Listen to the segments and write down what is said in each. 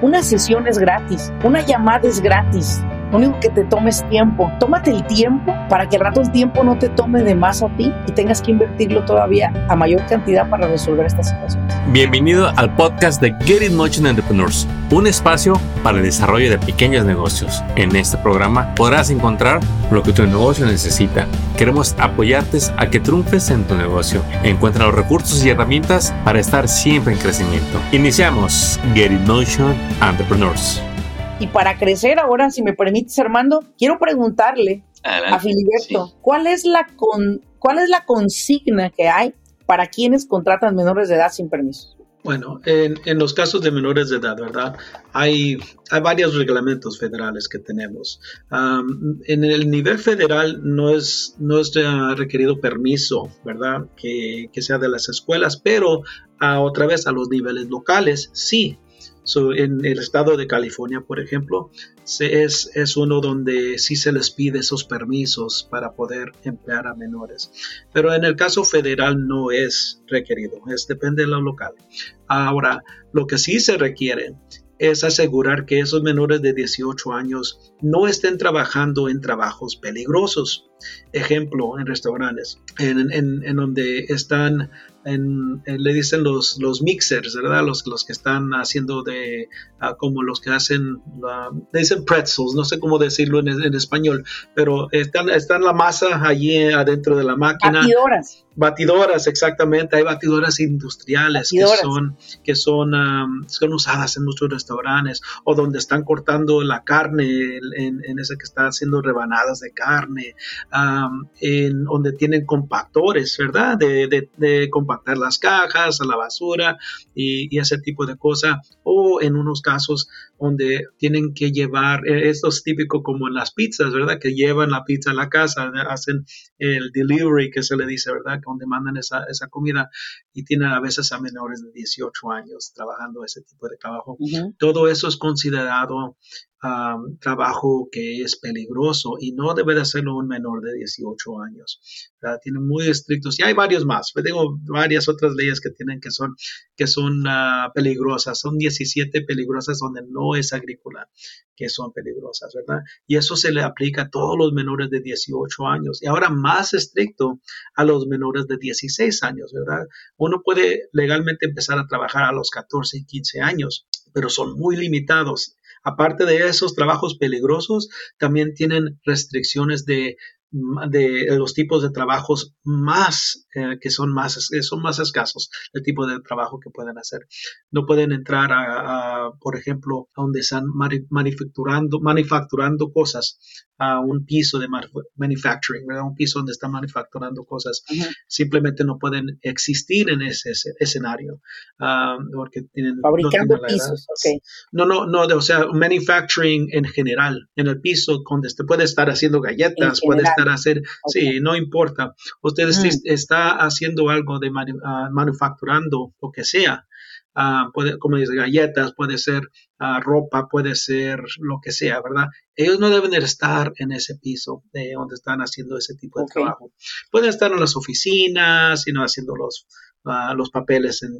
Una sesión es gratis, una llamada es gratis. Lo único que te tomes tiempo. Tómate el tiempo para que al rato el tiempo no te tome de más a ti y tengas que invertirlo todavía a mayor cantidad para resolver esta situación. Bienvenido al podcast de Get It Motion Entrepreneurs, un espacio para el desarrollo de pequeños negocios. En este programa podrás encontrar lo que tu negocio necesita. Queremos apoyarte a que triunfes en tu negocio. Encuentra los recursos y herramientas para estar siempre en crecimiento. Iniciamos Get It Motion Entrepreneurs. Y para crecer ahora, si me permites, Armando, quiero preguntarle a Filiberto, ¿cuál, es la con, ¿cuál es la consigna que hay para quienes contratan menores de edad sin permiso? Bueno, en, en, los casos de menores de edad, ¿verdad? Hay, hay varios reglamentos federales que tenemos. en el nivel federal no es, no es requerido permiso, ¿verdad? Que, que, sea de las escuelas, pero a, otra vez a los niveles locales sí en el estado de California, por ejemplo, es, es uno donde sí se les pide esos permisos para poder emplear a menores. Pero en el caso federal no es requerido, es depende de lo local. Ahora, lo que sí se requiere es asegurar que esos menores de 18 años no estén trabajando en trabajos peligrosos. Ejemplo, en restaurantes, en, en, en donde están le dicen los, los mixers, ¿verdad? Los, los que están haciendo de, ah, como los que hacen, le dicen pretzels, no sé cómo decirlo en, español, pero están, están la masa allí adentro de la máquina. Batidoras. Batidoras, exactamente. Hay batidoras industriales que son, que son, son usadas en muchos restaurantes o donde están cortando la carne, en, en ese que está haciendo rebanadas de carne, en donde tienen compactores, ¿verdad? De, de, de compactar las cajas, a la basura y, ese tipo de cosas. O en unos casos donde tienen que llevar, eh, esto es típico como en las pizzas, ¿verdad? Que llevan la pizza a la casa, hacen el delivery que se le dice, ¿verdad? Donde mandan esa, esa comida y tienen a veces a menores de 18 años trabajando ese tipo de trabajo. Todo eso es considerado trabajo que es peligroso y no debe de hacerlo un menor de 18 años. Tienen muy estrictos y hay varios más. Tengo varias otras leyes que tienen que son, que son ah, peligrosas. Son 17 peligrosas donde no es agrícola que son peligrosas, ¿verdad? Y eso se le aplica a todos los menores de 18 años y ahora más estricto a los menores de 16 años, ¿verdad? Uno puede legalmente empezar a trabajar a los 14 y 15 años, pero son muy limitados Aparte de esos trabajos peligrosos, también tienen restricciones de de los tipos de trabajos más eh, que son más son más escasos el tipo de trabajo que pueden hacer. No pueden entrar a, por ejemplo a donde están manufacturando manufacturando cosas a un piso de manufacturing un piso donde están manufacturando cosas. Simplemente no pueden existir en ese, escenario ah, porque tienen fabricando pisos no no no o sea manufacturing en general en el piso donde se puede estar haciendo galletas puede estar hacer, sí, no importa. Usted está haciendo algo de ah, manufacturando, lo que sea. Uh, puede, como dice, galletas, puede ser ah, ropa, puede ser lo que sea, ¿verdad? Ellos no deben estar en ese piso de donde están haciendo ese tipo de trabajo. Pueden estar en las oficinas, sino haciendo los, los papeles en,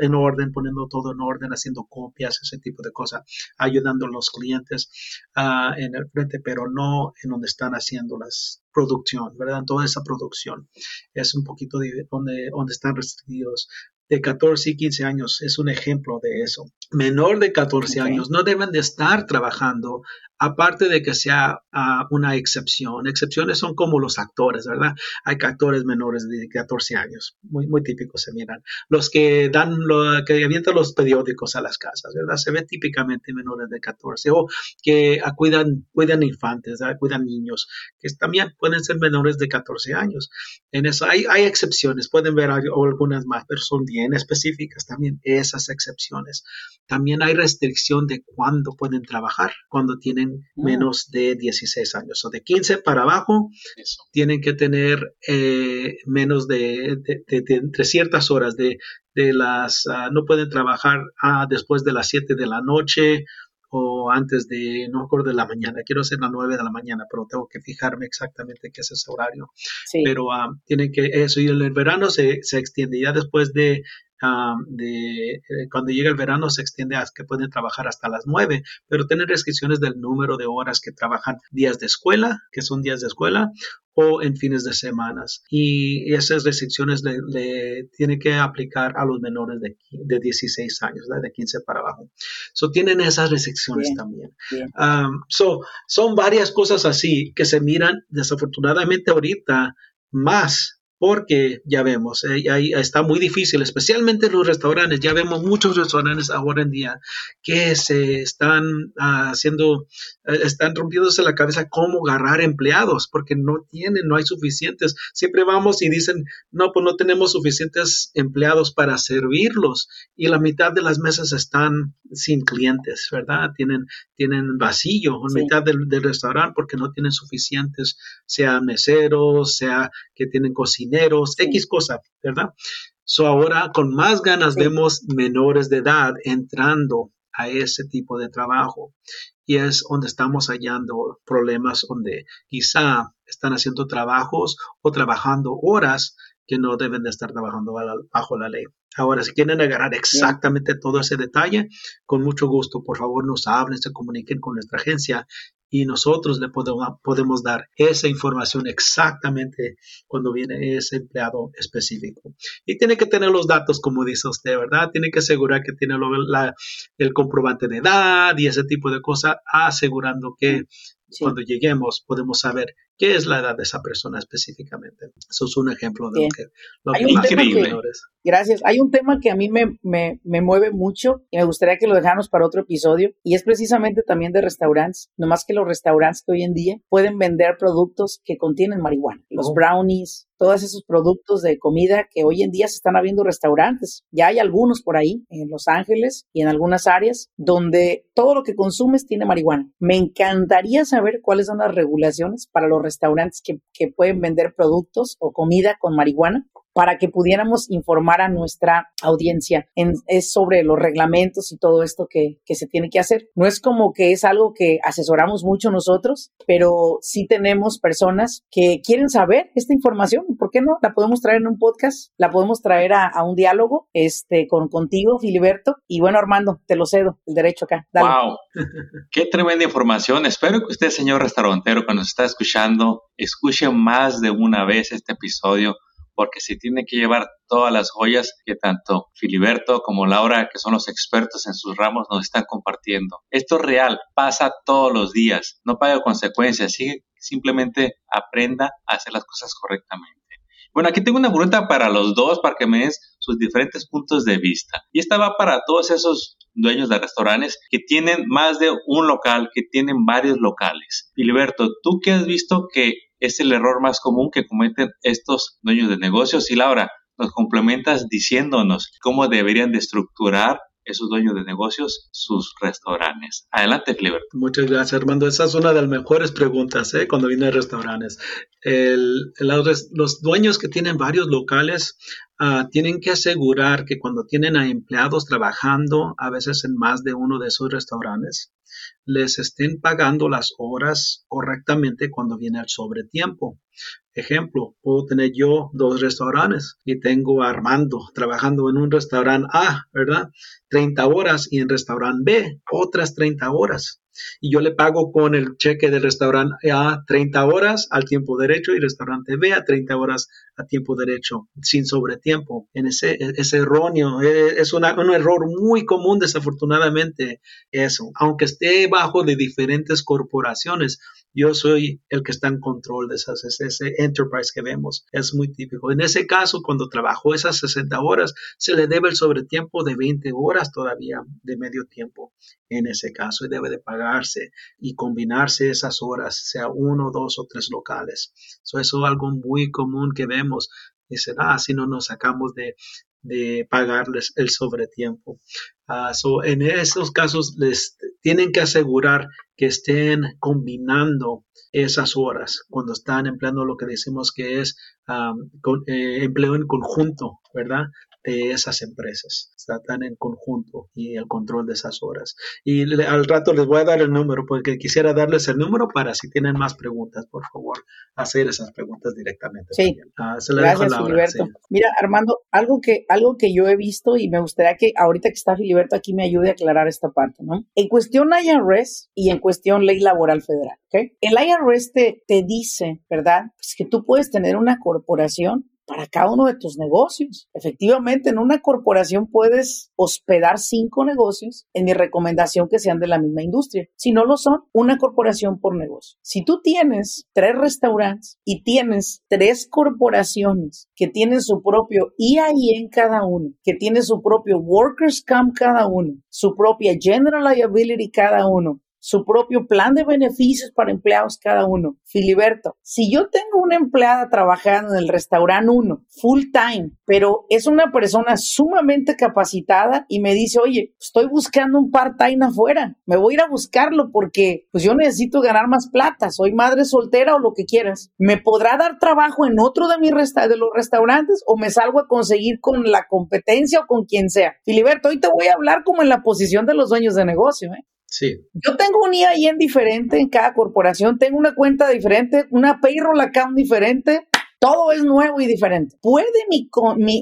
en, orden, poniendo todo en orden, haciendo copias, ese tipo de cosas, ayudando a los clientes uh, en el frente, pero no en donde están haciendo las producción, ¿verdad? Toda esa producción es un poquito de donde, donde están restringidos de 14 y 15 años es un ejemplo de eso. Menor de 14 años no deben de estar trabajando aparte de que sea ah, una excepción. Excepciones son como los actores, ¿verdad? Hay actores menores de 14 años, muy, muy típicos se miran. Los que dan, lo, que avientan los periódicos a las casas, ¿verdad? Se ve típicamente menores de 14 o que cuidan, cuidan infantes, cuidan niños, que también pueden ser menores de 14 años. En eso hay, hay excepciones, pueden ver algunas más, pero son bien específicas también esas excepciones. También hay restricción de cuándo pueden trabajar, cuando tienen Mm. menos de 16 años. O de 15 para abajo tienen que tener eh, menos de, entre ciertas horas de, las, ah, no pueden trabajar ah, después de las 7 de la noche o antes de, no acuerdo de la mañana, quiero hacer las 9 de la mañana, pero tengo que fijarme exactamente qué es ese horario. Pero ah, tienen que, eso, y el verano se, se extiende, ya después de de eh, cuando llega el verano se extiende a que pueden trabajar hasta las 9, pero tienen restricciones del número de horas que trabajan días de escuela, que son días de escuela, o en fines de semanas. Y esas restricciones le, tiene que aplicar a los menores de, de 16 años, de 15 para abajo. So, tienen esas restricciones también. so, son varias cosas así que se miran desafortunadamente ahorita más porque ya vemos, eh, ahí está muy difícil, especialmente los restaurantes. Ya vemos muchos restaurantes ahora en día que se están ah, haciendo, eh, están rompiéndose la cabeza cómo agarrar empleados, porque no tienen, no hay suficientes. Siempre vamos y dicen, no, pues no tenemos suficientes empleados para servirlos y la mitad de las mesas están sin clientes, ¿verdad? Tienen, tienen vacío, la mitad del, del restaurante porque no tienen suficientes, sea meseros, sea que tienen cocina X cosa, ¿verdad? So ahora con más ganas vemos menores de edad entrando a ese tipo de trabajo y es donde estamos hallando problemas donde quizá están haciendo trabajos o trabajando horas que no deben de estar trabajando bajo la ley. Ahora, si quieren agarrar exactamente todo ese detalle, con mucho gusto, por favor, nos hablen, se comuniquen con nuestra agencia y nosotros le podemos, podemos dar esa información exactamente cuando viene ese empleado específico. Y tiene que tener los datos, como dice usted, ¿verdad? Tiene que asegurar que tiene el comprobante de edad y ese tipo de cosas, asegurando que cuando lleguemos podemos saber qué es la edad de esa persona específicamente. Eso es un ejemplo de lo que, lo que Gracias. Hay un tema que a mí me, me, me, mueve mucho y me gustaría que lo dejáramos para otro episodio y es precisamente también de restaurantes. No más que los restaurantes que hoy en día pueden vender productos que contienen marihuana. Los oh. brownies, todos esos productos de comida que hoy en día se están abriendo restaurantes. Ya hay algunos por ahí, en Los Ángeles y en algunas áreas, donde todo lo que consumes tiene marihuana. Me encantaría saber cuáles son las regulaciones para los restaurantes que, que pueden vender productos o comida con marihuana para que pudiéramos informar a nuestra audiencia en, es sobre los reglamentos y todo esto que, que, se tiene que hacer. No es como que es algo que asesoramos mucho nosotros, pero sí tenemos personas que quieren saber esta información. ¿Por qué no? La podemos traer en un podcast, la podemos traer a, un diálogo este, con, contigo, Filiberto. Y bueno, Armando, te lo cedo, el derecho acá. ¡Wow! ¡Qué tremenda información! Espero que usted, señor restaurantero, cuando nos está escuchando, escuche más de una vez este episodio porque se tiene que llevar todas las joyas que tanto Filiberto como Laura, que son los expertos en sus ramos, nos están compartiendo. Esto es real, pasa todos los días, no paga consecuencias, sigue, simplemente aprenda a hacer las cosas correctamente. Bueno, aquí tengo una pregunta para los dos, para que me den sus diferentes puntos de vista. Y esta va para todos esos dueños de restaurantes que tienen más de un local, que tienen varios locales. Filiberto, ¿tú qué has visto que es el error más común que cometen estos dueños de negocios. Y Laura, nos complementas diciéndonos cómo deberían de estructurar esos dueños de negocios sus restaurantes. Adelante, Filiberto. Muchas gracias, Armando. Esa es una de las mejores preguntas ¿eh? cuando vienen restaurantes. los dueños que tienen varios locales uh, tienen que asegurar que cuando tienen a empleados trabajando, a veces en más de uno de sus restaurantes, les estén pagando las horas correctamente cuando viene el sobretiempo. Ejemplo, puedo tener yo dos restaurantes y tengo Armando trabajando en un restaurante A, ¿verdad? 30 horas y en restaurante B otras 30 horas y yo le pago con el cheque del restaurante A 30 horas al tiempo derecho y restaurante B a 30 horas a tiempo derecho, sin sobretiempo. En ese, es erróneo, e, es un error muy común desafortunadamente eso, aunque esté bajo de diferentes corporaciones yo soy el que está en control de esas, ese enterprise que vemos. Es muy típico. En ese caso, cuando trabajó esas 60 horas, se le debe el sobretiempo de 20 horas todavía de medio tiempo. En ese caso, y debe de y combinarse esas horas, sea uno, dos o tres locales. eso es algo muy común que vemos. Dicen, ah, si no nos sacamos de, de pagarles el sobretiempo. Uh, en esos casos les tienen que asegurar que estén combinando esas horas cuando están empleando lo que decimos que es con, eh, empleo en conjunto, ¿verdad? De esas empresas. Tratan en conjunto y el control de esas horas. Y al rato les voy a dar el número porque quisiera darles el número para si tienen más preguntas, por favor, hacer esas preguntas directamente. Sí. Ah, Gracias, Filiberto. Mira, Armando, algo que, algo que yo he visto y me gustaría que ahorita que está Filiberto aquí me ayude a aclarar esta parte, ¿no? En cuestión IRS y en cuestión ley laboral federal, ¿ok? El IRS te, te dice, ¿verdad? Pues que tú puedes tener una corporación para cada uno de tus negocios. Efectivamente, en una corporación puedes hospedar cinco negocios, en mi recomendación que sean de la misma industria. Si no lo son, una corporación por negocio. Si tú tienes tres restaurantes y tienes tres corporaciones que tienen su propio EIE en cada uno, que tienen su propio Workers Camp cada uno, su propia General Liability cada uno, su propio plan de beneficios para empleados cada uno. Filiberto, si yo tengo una empleada trabajando en el restaurante 1 full time, pero es una persona sumamente capacitada y me dice, oye, estoy buscando un part-time afuera, me voy a ir a buscarlo porque pues yo necesito ganar más plata, soy madre soltera o lo que quieras, ¿me podrá dar trabajo en otro de, mis de los restaurantes o me salgo a conseguir con la competencia o con quien sea? Filiberto, hoy te voy a hablar como en la posición de los dueños de negocio, ¿eh? Sí. Yo tengo un IAN diferente en cada corporación, tengo una cuenta diferente, una payroll account diferente, todo es nuevo y diferente. ¿Puede mi,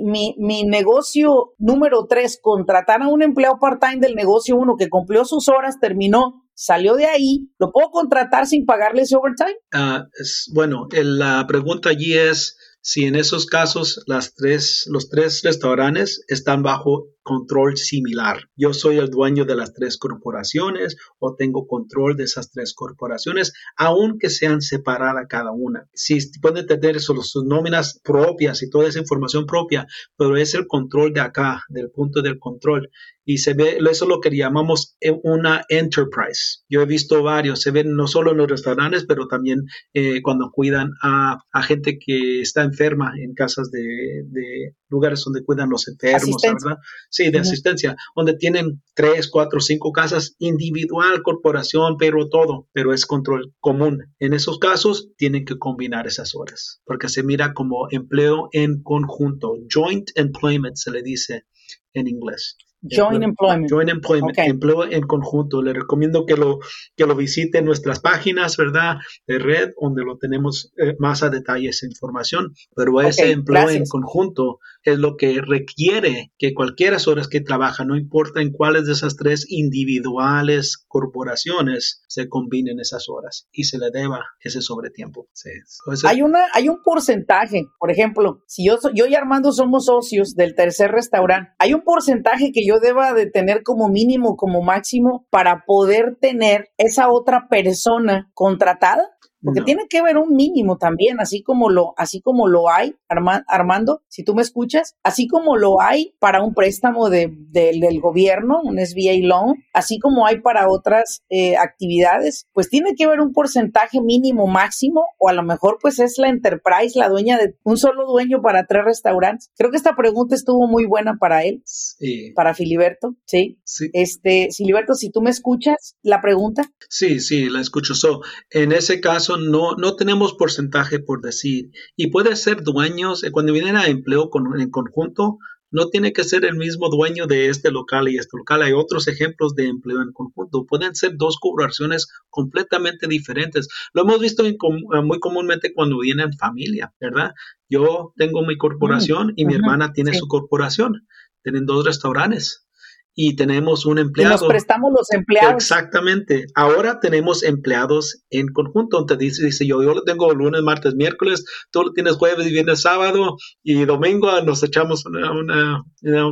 mi, mi, negocio número 3 contratar a un empleado part-time del negocio 1 que cumplió sus horas, terminó, salió de ahí, ¿lo puedo contratar sin pagarle ese overtime? Ah, es, bueno, la pregunta allí es si en esos casos las tres, los tres restaurantes están bajo control similar. Yo soy el dueño de las tres corporaciones o tengo control de esas tres corporaciones, aunque sean separadas cada una. Si pueden tener sus nóminas propias y toda esa información propia, pero es el control de acá, del punto del control y se ve, eso es lo que llamamos una enterprise. Yo he visto varios, se ven no solo en los restaurantes, pero también eh, cuando cuidan a, a, gente que está enferma en casas de, de lugares donde cuidan los enfermos, ¿verdad? Sí, de asistencia, donde tienen tres, cuatro, cinco casas individual, corporación, pero todo, pero es control común. En esos casos tienen que combinar esas horas, porque se mira como empleo en conjunto, joint employment se le dice en inglés. Joint Employment. Joint Employment, empleo en conjunto. Le recomiendo que lo, que lo visite en nuestras páginas, ¿verdad? De red, donde lo tenemos eh, más a detalle esa información. Pero ese empleo en conjunto es lo que requiere que cualquiera horas que trabaja, no importa en cuáles de esas tres individuales corporaciones, se combinen esas horas y se le deba ese sobretiempo. Sí. hay, una, hay un porcentaje, por ejemplo, si yo, yo y Armando somos socios del tercer restaurante, hay un porcentaje que yo deba de tener como mínimo, como máximo, para poder tener esa otra persona contratada? Porque tiene que haber un mínimo también, así como lo, así como lo hay, Armando, si tú me escuchas, así como lo hay para un préstamo de, del gobierno, un SBA loan, así como hay para otras eh, actividades, pues tiene que haber un porcentaje mínimo máximo, o a lo mejor pues es la enterprise, la dueña de un solo dueño para tres restaurantes. Creo que esta pregunta estuvo muy buena para él, para Filiberto, ¿sí? sí. Este, Filiberto, si tú me escuchas, la pregunta. Sí, sí, la escucho. So, en ese caso, no, no tenemos porcentaje por decir. Y puede ser dueños, eh, cuando vienen a empleo en conjunto, no tiene que ser el mismo dueño de este local y este local. Hay otros ejemplos de empleo en conjunto. Pueden ser dos corporaciones completamente diferentes. Lo hemos visto eh, muy comúnmente cuando vienen familia, ¿verdad? Yo tengo mi corporación y mi hermana tiene su corporación. Tienen dos restaurantes y tenemos un empleado. Y nos prestamos los empleados. Exactamente. Ahora tenemos empleados en conjunto. Te dice, dice yo, yo lo tengo lunes, martes, miércoles, tú lo tienes jueves, viernes, sábado y domingo nos echamos una, una,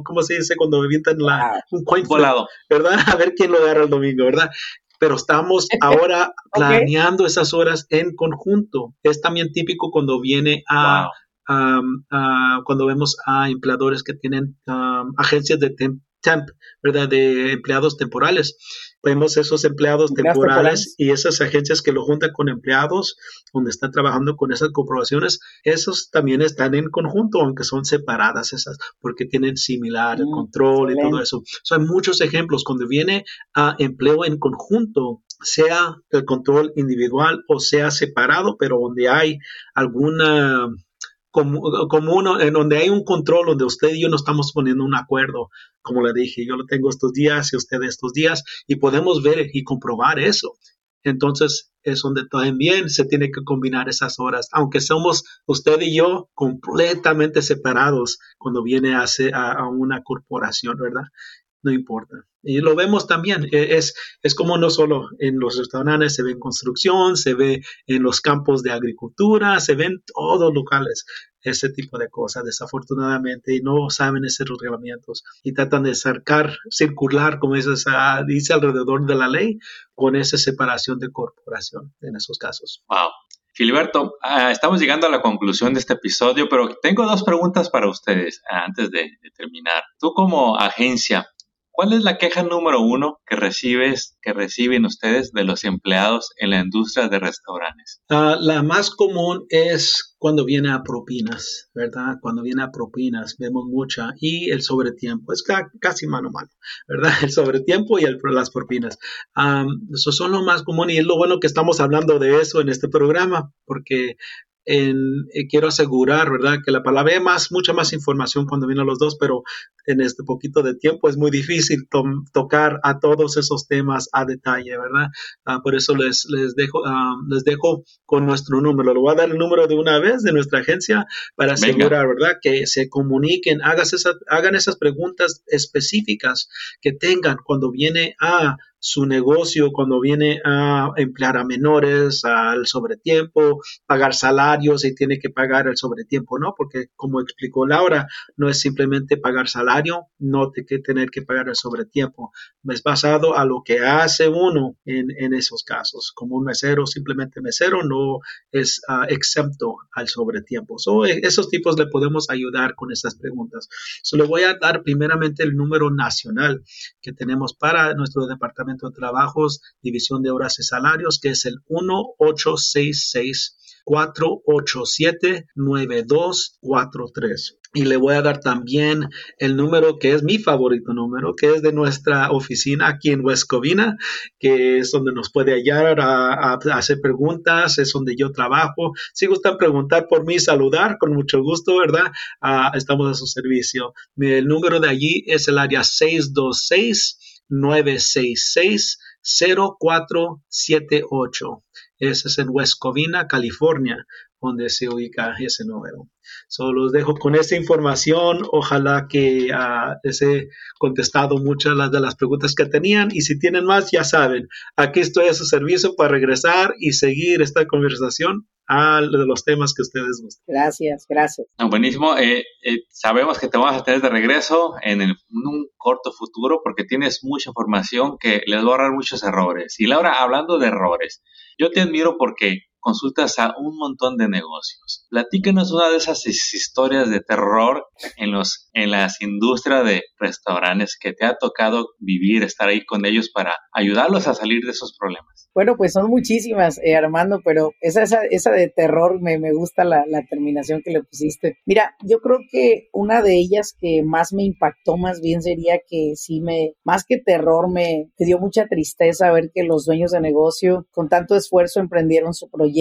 ¿cómo se dice? Cuando avientan la, un coin volado. ¿Verdad? A ver quién lo agarra el domingo, ¿verdad? Pero estamos ahora planeando esas horas en conjunto. Es también típico cuando viene a... cuando vemos a empleadores que tienen agencias de tiempo temp, ¿verdad? De empleados temporales. Vemos esos empleados temporales y esas agencias que lo juntan con empleados donde están trabajando con esas corporaciones, esos también están en conjunto, aunque son separadas esas, porque tienen similar mm, control y todo eso. hay muchos ejemplos cuando viene a empleo en conjunto, sea el control individual o sea separado, pero donde hay alguna como, uno, en donde hay un control, donde usted y yo nos estamos poniendo un acuerdo, como le dije, yo lo tengo estos días y usted estos días, y podemos ver y comprobar eso. Entonces es donde también se tiene que combinar esas horas, aunque somos usted y yo completamente separados cuando viene a, a una corporación, ¿verdad? No importa. Y lo vemos también, e, es, es como no solo en los restaurantes, se ve en construcción, se ve en los campos de agricultura, se ven todos locales ese tipo de cosas, desafortunadamente, y no saben esos reglamentos y tratan de sacar, circular, como dices, dice alrededor de la ley, con esa separación de corporación en esos casos. Wow. Filiberto, ah, estamos llegando a la conclusión de este episodio, pero tengo dos preguntas para ustedes antes de terminar. Tú como agencia, ¿Cuál es la queja número uno que recibes, que reciben ustedes de los empleados en la industria de restaurantes? Ah, la más común es cuando viene a propinas, ¿verdad? Cuando viene a propinas, vemos mucha. Y el sobretiempo, es casi mano a mano, ¿verdad? El sobretiempo y el, las propinas. eso son lo más común y es lo bueno que estamos hablando de eso en este programa, porque en, eh, quiero asegurar, ¿verdad? Que la palabra, más, mucha más información cuando vienen los dos, pero en este poquito de tiempo es muy difícil tocar a todos esos temas a detalle, ¿verdad? Ah, por eso les, les, dejo, ah, les dejo con nuestro número. Le voy a dar el número de una vez de nuestra agencia para asegurar, ¿verdad? Que se comuniquen, hagas hagan esas preguntas específicas que tengan cuando viene a su negocio cuando viene a emplear a menores, al sobretiempo, pagar salarios y tiene que pagar el sobretiempo, ¿no? Porque como explicó Laura, no es simplemente pagar salario, no tiene que tener que pagar el sobretiempo. Es basado a lo que hace uno en, esos casos. Como un mesero, simplemente mesero, no es uh, exento al sobretiempo. So, e, esos tipos le podemos ayudar con esas preguntas. So, le voy a dar primeramente el número nacional que tenemos para nuestro departamento de Trabajos, División de Horas y Salarios, que es el 1866 487 9243 y le voy a dar también el número que es mi favorito número, que es de nuestra oficina aquí en West que es donde nos puede hallar a, hacer preguntas, es donde yo trabajo. Si gustan preguntar por mí, saludar, con mucho gusto, ¿verdad? Ah, estamos a su servicio. El número de allí es el área 626 966 0478. Ese es en West Covina, California, donde se ubica ese número. Solo los dejo con esa información. Ojalá que uh, les he contestado muchas de las preguntas que tenían. Y si tienen más, ya saben, aquí estoy a su servicio para regresar y seguir esta conversación a los temas que ustedes gustan. Gracias, gracias. buenísimo. Eh, eh, sabemos que te vamos a tener de regreso en, un corto futuro porque tienes mucha información que les va a ahorrar muchos errores. Y Laura, hablando de errores, yo te admiro porque consultas a un montón de negocios. Platícanos una de esas historias de terror en, los, en las industrias de restaurantes que te ha tocado vivir, estar ahí con ellos para ayudarlos a salir de esos problemas. Bueno, pues son muchísimas, eh, Armando, pero esa, esa, esa de terror me, me gusta la, la, terminación que le pusiste. Mira, yo creo que una de ellas que más me impactó más bien sería que sí me, más que terror, me, me dio mucha tristeza ver que los dueños de negocio con tanto esfuerzo emprendieron su proyecto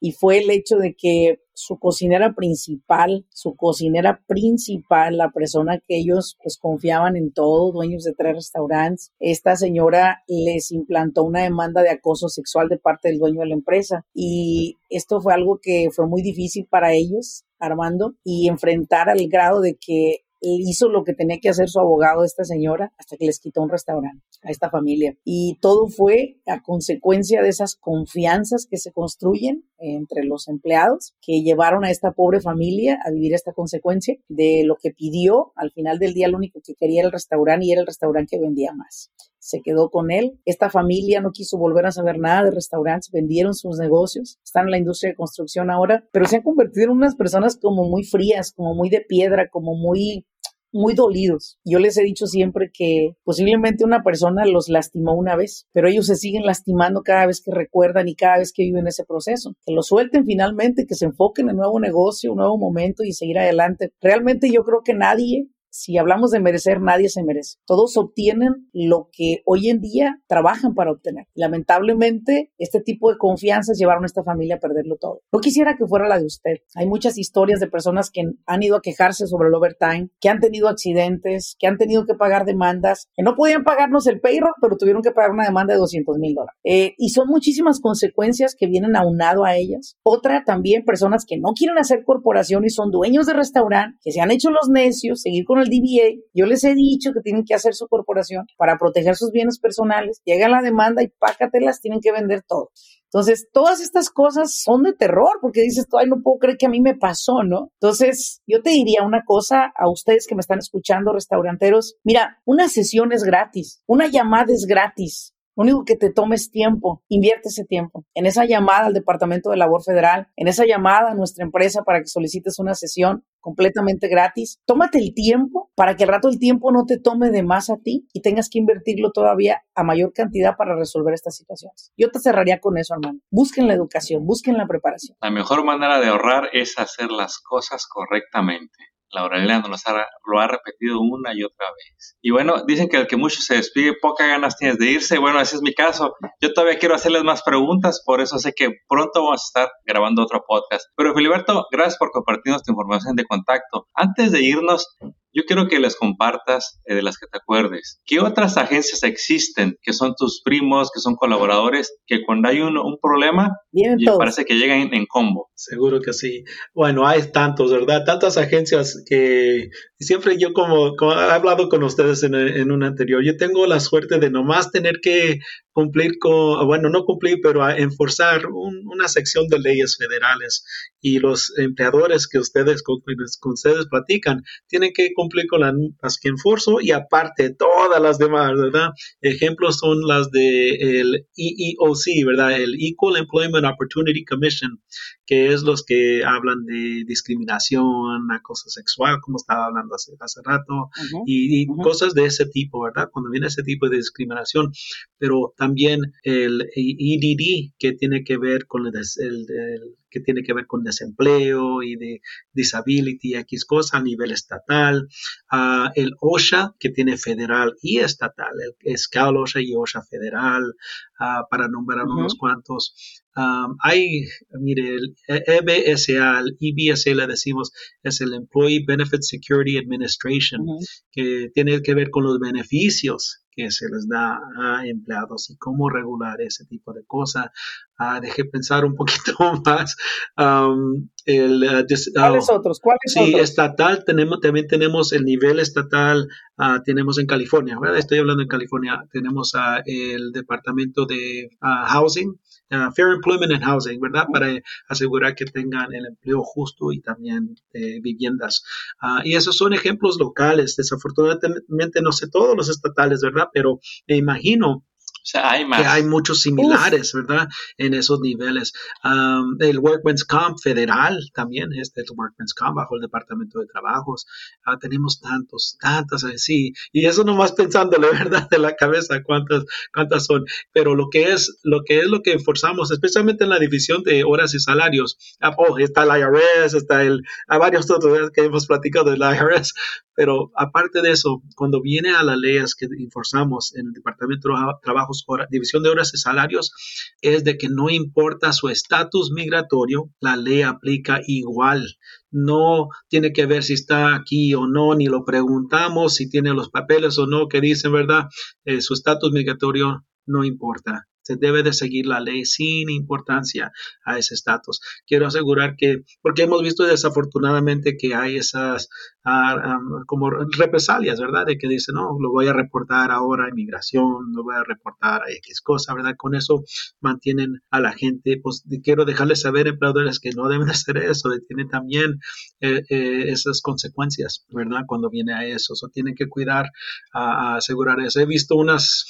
y fue el hecho de que su cocinera principal, su cocinera principal, la persona que ellos pues confiaban en todo, dueños de tres restaurantes, esta señora les implantó una demanda de acoso sexual de parte del dueño de la empresa y esto fue algo que fue muy difícil para ellos, Armando, y enfrentar al grado de que hizo lo que tenía que hacer su abogado, esta señora, hasta que les quitó un restaurante a esta familia. Y todo fue a consecuencia de esas confianzas que se construyen entre los empleados que llevaron a esta pobre familia a vivir esta consecuencia de lo que pidió. Al final del día, lo único que quería era el restaurante y era el restaurante que vendía más se quedó con él. Esta familia no quiso volver a saber nada de restaurantes, vendieron sus negocios, están en la industria de construcción ahora, pero se han convertido en unas personas como muy frías, como muy de piedra, como muy muy dolidos. Yo les he dicho siempre que posiblemente una persona los lastimó una vez, pero ellos se siguen lastimando cada vez que recuerdan y cada vez que viven ese proceso. Que lo suelten finalmente, que se enfoquen en un nuevo negocio, un nuevo momento y seguir adelante. Realmente yo creo que nadie si hablamos de merecer, nadie se merece. Todos obtienen lo que hoy en día trabajan para obtener. Lamentablemente, este tipo de confianzas llevaron a esta familia a perderlo todo. No quisiera que fuera la de usted. Hay muchas historias de personas que han ido a quejarse sobre el overtime, que han tenido accidentes, que han tenido que pagar demandas, que no podían pagarnos el payroll, pero tuvieron que pagar una demanda de 200 mil dólares. Eh, y son muchísimas consecuencias que vienen aunado a ellas. Otra también, personas que no quieren hacer corporación y son dueños de restaurante, que se han hecho los necios, seguir con el DBA. Yo les he dicho que tienen que hacer su corporación para proteger sus bienes personales. Llega la demanda y pácatelas, tienen que vender todo. Entonces, todas estas cosas son de terror porque dices, ay, no puedo creer que a mí me pasó, ¿no? Entonces, yo te diría una cosa a ustedes que me están escuchando, restauranteros. Mira, una sesión es gratis, una llamada es gratis. Lo único que te tomes tiempo, invierte ese tiempo. En esa llamada al Departamento de Labor Federal, en esa llamada a nuestra empresa para que solicites una sesión completamente gratis, tómate el tiempo para que al rato el tiempo no te tome de más a ti y tengas que invertirlo todavía a mayor cantidad para resolver estas situaciones. Yo te cerraría con eso, hermano. Busquen la educación, busquen la preparación. La mejor manera de ahorrar es hacer las cosas correctamente. Laura Elena nos lo ha repetido una y otra vez. Y bueno, dicen que el que mucho se despide, poca ganas tienes de irse. Bueno, ese es mi caso. Yo todavía quiero hacerles más preguntas, por eso sé que pronto vamos a estar grabando otro podcast. Pero Filiberto, gracias por compartirnos tu información de contacto. Antes de irnos, yo quiero que les compartas eh, de las que te acuerdes. ¿Qué otras agencias existen que son tus primos, que son colaboradores, que cuando hay un, un problema, parece que llegan en, combo? Seguro que sí. Bueno, hay tantos, ¿verdad? Tantas agencias que siempre yo como, he hablado con ustedes en, en un anterior, yo tengo la suerte de nomás tener que cumplir con, bueno, no cumplir, pero a enforzar una sección de leyes federales y los empleadores que ustedes con, ustedes platican tienen que cumplir con las que enforzo y aparte todas las demás, ¿verdad? Ejemplos son las de el EEOC, ¿verdad? El Equal Employment Opportunity Commission, que es los que hablan de discriminación, acoso sexual, como estaba hablando hace, hace rato, y, cosas de ese tipo, ¿verdad? Cuando viene ese tipo de discriminación, pero también el EDD, que tiene que ver con el, que tiene que ver con desempleo y de disability, X cosa a nivel estatal, uh, el OSHA, que tiene federal y estatal, el SCAL OSHA y OSHA federal, uh, para nombrar unos cuantos. Um, hay, mire, el EBSA, el EBSA le decimos, es el Employee Benefit Security Administration, que tiene que ver con los beneficios que se les da a empleados y cómo regular ese tipo de cosas. Uh, deje pensar un poquito más. Um, el, uh, ¿Cuáles otros? ¿Cuáles sí, estatal, tenemos, también tenemos el nivel estatal, uh, tenemos en California, ¿verdad? Estoy hablando en California, tenemos el Departamento de Housing, Fair Employment and Housing, ¿verdad? Para asegurar que tengan el empleo justo y también eh, viviendas. y esos son ejemplos locales. Desafortunadamente no sé todos los estatales, ¿verdad? Pero me imagino hay Que hay muchos similares, ¿verdad? En esos niveles. el Workman's Comp federal también, este el Workman's Comp bajo el Departamento de Trabajos. Ah, tenemos tantos, tantas, sí. Y eso nomás pensándole, ¿verdad? De la cabeza cuántas, cuántas son. Pero lo que es, lo que es lo que enforzamos, especialmente en la división de horas y salarios. Ah, oh, está el IRS, está el, hay varios otros que hemos platicado del IRS, pero aparte de eso, cuando viene a las leyes que enforzamos en el Departamento de Trabajos, División de Horas y Salarios, es de que no importa su estatus migratorio, la ley aplica igual. No tiene que ver si está aquí o no, ni lo preguntamos si tiene los papeles o no que dicen, ¿verdad? Eh, su estatus migratorio no importa. Debe de seguir la ley sin importancia a ese estatus. Quiero asegurar que, porque hemos visto desafortunadamente que hay esas ah, como represalias, ¿verdad? De que dicen, no, lo voy a reportar ahora a inmigración, lo voy a reportar a X cosa, ¿verdad? Con eso mantienen a la gente, pues quiero dejarles saber, empleadores, que no deben hacer eso, tienen también eh, eh, esas consecuencias, ¿verdad? Cuando viene a eso, o tienen que cuidar, a asegurar eso. He visto unas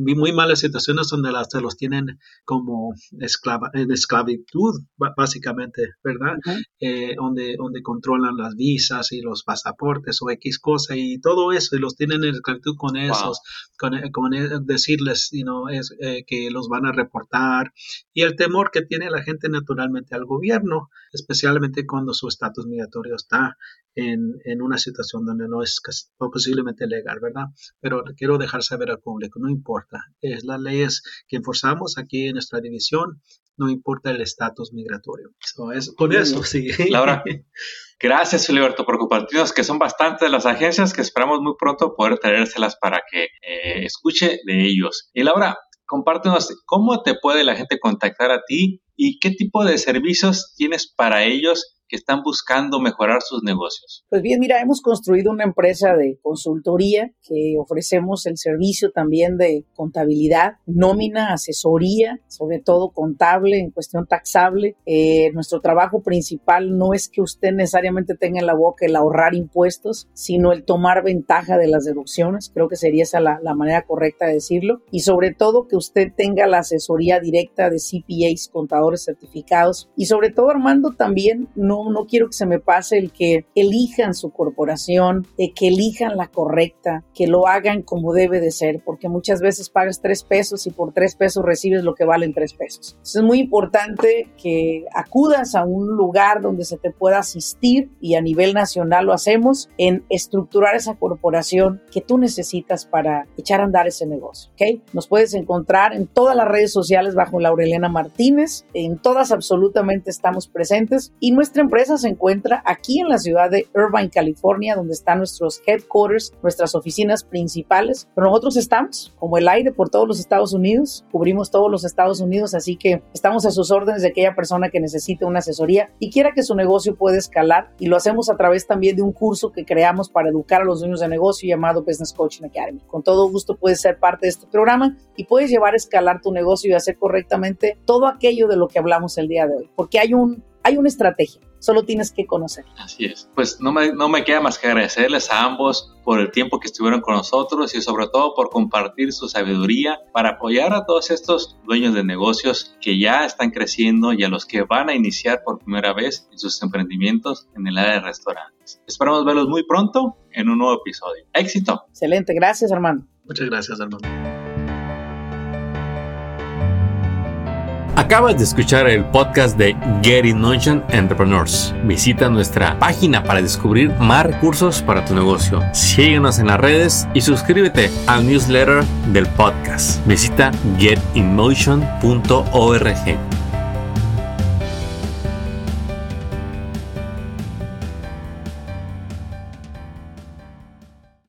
vi muy malas situaciones donde se los tienen como esclava, en esclavitud, básicamente, ¿verdad? Eh, donde, donde controlan las visas y los pasaportes o X cosa y todo eso, y los tienen en esclavitud con esos, con, eh, con, eh, decirles you know, es, que los van a reportar. Y el temor que tiene la gente naturalmente al gobierno, especialmente cuando su estatus migratorio está en, en una situación donde no es posiblemente legal, ¿verdad? Pero quiero dejar saber al público, no importa, es las leyes que enforzamos aquí en nuestra división, no importa el estatus migratorio. es, con eso, sí. Laura, gracias, Filiberto, por compartirnos que son bastantes las agencias que esperamos muy pronto poder traérselas para que eh, escuche de ellos. Y Laura, compártenos cómo te puede la gente contactar a ti y qué tipo de servicios tienes para ellos que están buscando mejorar sus negocios? Pues bien, mira, hemos construido una empresa de consultoría que ofrecemos el servicio también de contabilidad, nómina, asesoría, sobre todo contable, en cuestión taxable. Eh, nuestro trabajo principal no es que usted necesariamente tenga en la boca el ahorrar impuestos, sino el tomar ventaja de las deducciones. Creo que sería esa la, la manera correcta de decirlo. Y sobre todo que usted tenga la asesoría directa de CPAs, contadores certificados. Y sobre todo, Armando, también no no, quiero que se me pase el que elijan su corporación, eh, que elijan la correcta, que lo hagan como debe de ser, porque muchas veces pagas tres pesos y por tres pesos recibes lo que valen tres pesos. es muy importante que acudas a un lugar donde se te pueda asistir y a nivel nacional lo hacemos en estructurar esa corporación que tú necesitas para echar a andar ese negocio. ¿ok? Nos puedes encontrar en todas las redes sociales bajo Laurelena Martínez, en todas absolutamente estamos presentes y nuestra empresa se encuentra aquí en la ciudad de Irvine, California, donde están nuestros headquarters, nuestras oficinas principales. Pero nosotros estamos como el aire por todos los Estados Unidos, cubrimos todos los Estados Unidos, así que estamos a sus órdenes de aquella persona que necesite una asesoría y quiera que su negocio pueda escalar. Y lo hacemos a través también de un curso que creamos para educar a los dueños de negocio llamado Business Coaching Academy. Con todo gusto puedes ser parte de este programa y puedes llevar a escalar tu negocio y hacer correctamente todo aquello de lo que hablamos el día de hoy. Porque hay un hay una estrategia, solo tienes que conocer. Así es. Pues no me, no me queda más que agradecerles a ambos por el tiempo que estuvieron con nosotros y sobre todo por compartir su sabiduría para apoyar a todos estos dueños de negocios que ya están creciendo y a los que van a iniciar por primera vez en sus emprendimientos en el área de restaurantes. Esperamos verlos muy pronto en un nuevo episodio. Éxito. Excelente, gracias Armando. Muchas gracias Armando. Acabas de escuchar el podcast de Get in Motion Entrepreneurs. Visita nuestra página para descubrir más recursos para tu negocio. Síguenos en las redes y suscríbete al newsletter del podcast. Visita getinmotion.org.